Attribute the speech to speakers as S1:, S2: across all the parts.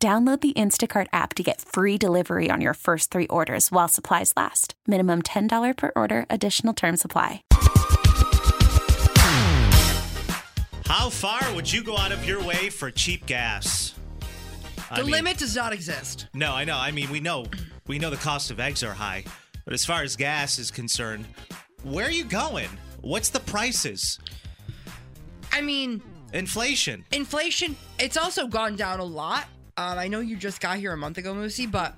S1: Download the Instacart app to get free delivery on your first three orders while supplies last. Minimum $10 per order, additional term supply.
S2: How far would you go out of your way for cheap gas?
S3: The limit does not exist.
S2: No, I know. I mean, we know we know the cost of eggs are high, but as far as gas is concerned, where are you going? What's the prices?
S3: I mean,
S2: Inflation.
S3: inflation, it's also gone down a lot. Um, I know you just got here a month ago, Moosey, but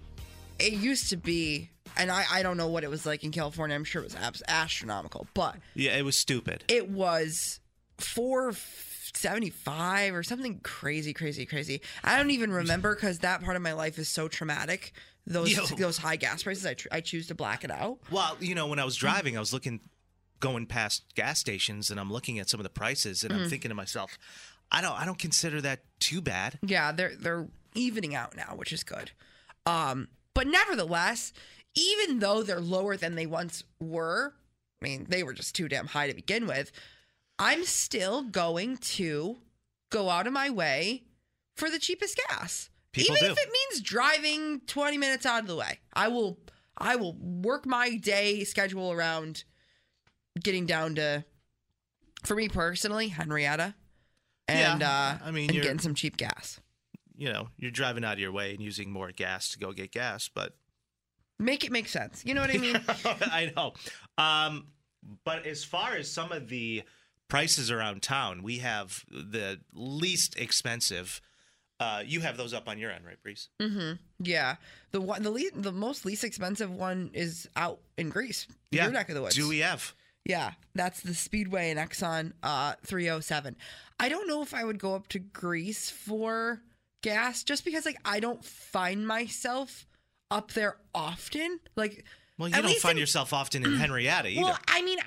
S3: it used to be, and I, I don't know what it was like in California. I'm sure it was abs- astronomical, but
S2: Yeah, it was stupid.
S3: it was four seventy five or something crazy, crazy, crazy. I don't even remember because that part of my life is so traumatic. Those
S2: Yo.
S3: those high gas prices, I, tr- I choose to black it out.
S2: Well, you know, when I was driving, I was looking, going past gas stations, and I'm looking at some of the prices, and I'm thinking to myself, I don't, I don't consider that too bad.
S3: Yeah, they're they're evening out now, which is good. Um, but nevertheless, even though they're lower than they once were, I mean, they were just too damn high to begin with. I'm still going to go out of my way for the cheapest gas.
S2: People
S3: even
S2: do.
S3: if it means driving 20 minutes out of the way. I will I will work my day schedule around getting down to for me personally, Henrietta. And
S2: Yeah,
S3: uh
S2: I mean,
S3: and
S2: you're-
S3: getting some cheap gas.
S2: You know, you're driving out of your way and using more gas to go get gas, but
S3: Make it make sense. You know what I mean?
S2: I know. Um, but as far as some of the prices around town, we have the least expensive. Uh, you have those up on your end, right, Breeze?
S3: mm-hmm. Yeah. The one the le- the most least expensive one is out in Greece.
S2: Yeah.
S3: Your neck of the woods.
S2: Do we have?
S3: Yeah, that's the Speedway in Exxon uh 307. I don't know if I would go up to Greece for gas just because like I don't find myself up there often. Like
S2: Well, you don't find
S3: in-
S2: yourself often in Henrietta either.
S3: Well, I mean,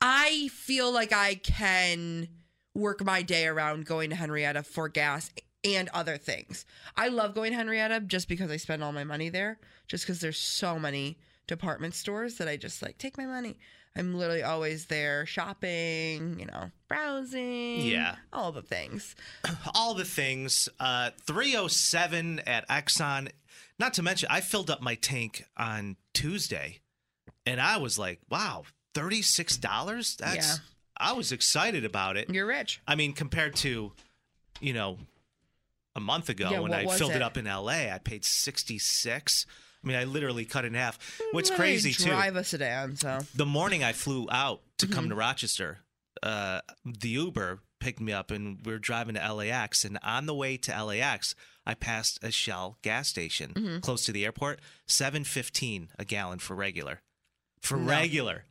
S3: I feel like I can work my day around going to Henrietta for gas and other things. I love going to Henrietta just because I spend all my money there, just because there's so many department stores that I just like take my money. I'm literally always there shopping, you know, browsing,
S2: Yeah.
S3: all the things.
S2: all the things. Uh, 307 at Exxon. Not to mention, I filled up my tank on Tuesday, and I was like, "Wow, thirty six dollars! That's."
S3: Yeah.
S2: I was excited about it.
S3: You're rich.
S2: I mean, compared to, you know, a month ago
S3: Yeah,
S2: when I filled it?
S3: it?
S2: up in LA, I paid sixty six. I mean, I literally cut in half. What's
S3: I
S2: crazy too?
S3: Drive a sedan, so
S2: the morning I flew out to come
S3: Mm-hmm.
S2: to Rochester, uh, the Uber picked me up and we are driving to LAX. And on the way to LAX, I passed a Shell gas station
S3: Mm-hmm.
S2: close to the airport. Seven fifteen a gallon for regular. For
S3: No.
S2: regular.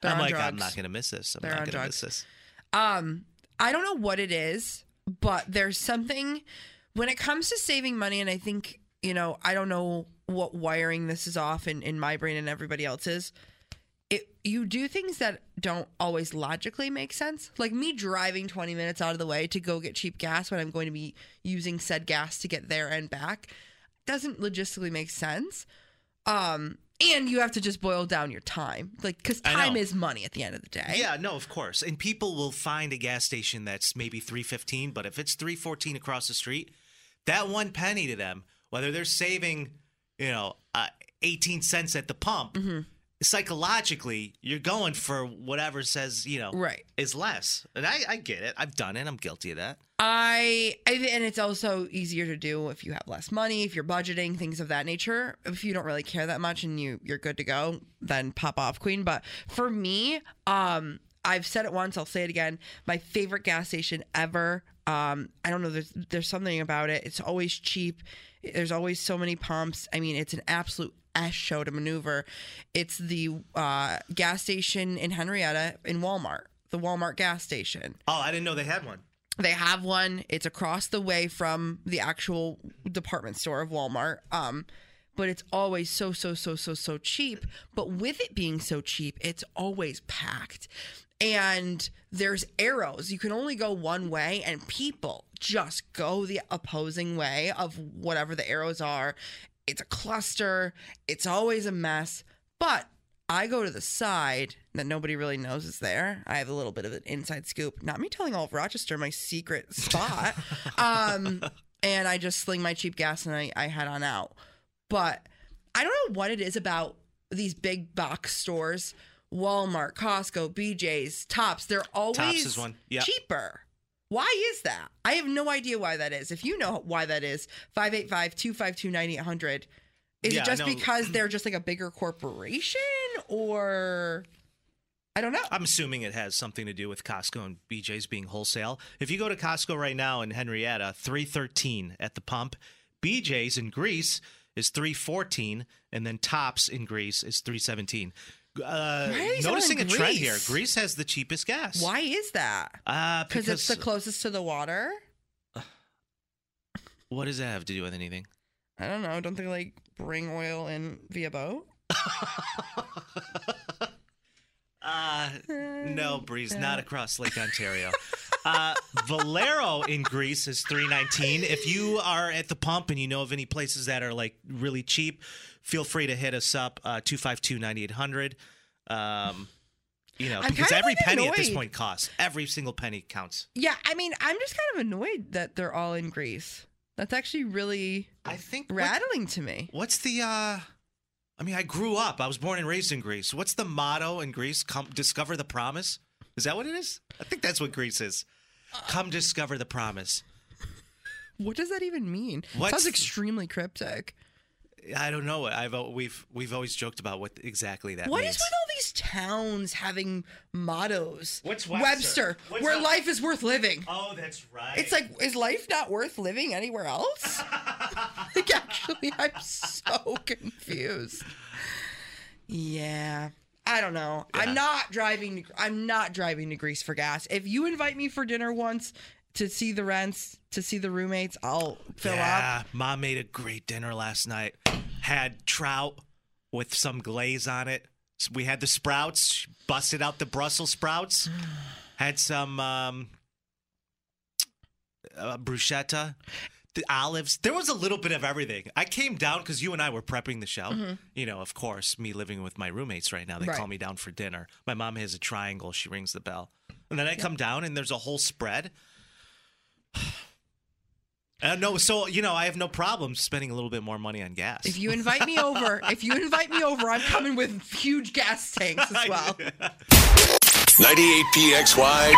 S3: They're
S2: I'm like, I'm not gonna miss this. I'm
S3: They're
S2: not gonna
S3: drugs.
S2: miss this.
S3: Um, I don't know what it is, but there's something when it comes to saving money, and I think, you know, I don't know what wiring this is off in, in my brain and everybody else's. It you do things that don't always logically make sense. Like me driving 20 minutes out of the way to go get cheap gas when I'm going to be using said gas to get there and back doesn't logistically make sense. Um and you have to just boil down your time. Like cuz time is money at the end of the day.
S2: Yeah, no, of course. And people will find a gas station that's maybe three fifteen, but if it's three fourteen across the street, that one penny to them, whether they're saving, you know, uh, eighteen cents at the pump,
S3: Mm-hmm.
S2: psychologically, you're going for whatever says, you know,
S3: Right.
S2: is less. And I, I get it. I've done it. I'm guilty of that.
S3: I, I and it's also easier to do if you have less money, if you're budgeting, things of that nature. If you don't really care that much and you you're good to go, then pop off queen. But for me, um, I've said it once, I'll say it again. My favorite gas station ever. Um, I don't know. There's there's something about it. It's always cheap. There's always so many pumps. I mean, it's an absolute S show to maneuver. It's the uh, gas station in Henrietta in Walmart, the Walmart gas station.
S2: Oh, I didn't know they had one.
S3: They have one. It's across the way from the actual department store of Walmart. Um, but it's always so so so so so cheap. But with it being so cheap, it's always packed. And there's arrows. You can only go one way, and people just go the opposing way of whatever the arrows are. It's a cluster. It's always a mess. But I go to the side that nobody really knows is there. I have a little bit of an inside scoop. Not me telling all of Rochester my secret spot. um, and I just sling my cheap gas and I, I head on out. But I don't know what it is about these big box stores Walmart, Costco, BJ's, Tops. They're always
S2: one. Yep.
S3: cheaper. Why is that? I have no idea why that is. If you know why that is, 585 252 9800. Is
S2: Yeah,
S3: it just because they're just like a bigger corporation or I don't know.
S2: I'm assuming it has something to do with Costco and BJ's being wholesale. If you go to Costco right now in Henrietta, 313 at the pump. BJ's in Greece is 314 and then Tops in Greece is 317. Uh, noticing a
S3: in
S2: trend here.
S3: Greece?
S2: Greece has the cheapest gas.
S3: Why is that?
S2: Uh,
S3: Because
S2: because
S3: it's the closest to the water?
S2: what does that have to do with anything?
S3: I don't know. Don't they like bring oil in via boat?
S2: Uh, no, Breeze, not across Lake Ontario. Uh, Valero in Greece is three nineteen. If you are at the pump and you know of any places that are like really cheap, feel free to hit us up uh, two five two ninety eight hundred. Um, you know,
S3: I'm
S2: because
S3: kind of,
S2: every
S3: like,
S2: penny at this point costs. Every single penny counts.
S3: Yeah, I mean, I'm just kind of annoyed that they're all in Greece. That's actually really
S2: I think. what-
S3: rattling to me.
S2: what's the? uh I mean, I grew up. I was born and raised in Greece. What's the motto in Greece? Come discover the promise. Is that what it is? I think that's what Greece is. Come discover the promise.
S3: What does that even mean?
S2: What's-
S3: Sounds extremely cryptic.
S2: I don't know. I've we've we've always joked about what exactly that
S3: What is
S2: means.
S3: with all these towns having mottos?
S2: What's
S3: Webster?
S2: Webster? What's
S3: where
S2: up?
S3: life is worth living.
S2: oh, that's right.
S3: It's like, is life not worth living anywhere else? like, actually, I'm so confused. Yeah, I don't know.
S2: Yeah.
S3: I'm not driving. I'm not driving to Greece for gas. If you invite me for dinner once to see the rents, to see the roommates, I'll fill up.
S2: yeah. Mom made a great dinner last night. Had trout with some glaze on it. So we had the sprouts. Busted out the Brussels sprouts. Had some um, uh, bruschetta. The olives. There was a little bit of everything. I came down because you and I were prepping the show. You know, of course, me living with my roommates right now. They
S3: Right.
S2: call me down for dinner. My mom has a triangle. She rings the bell. And then I come down and there's a whole spread. Uh, no, so you know I have no problem spending a little bit more money on gas.
S3: If you invite me over, if you invite me over, I'm coming with huge gas tanks as well.
S4: 98PXY.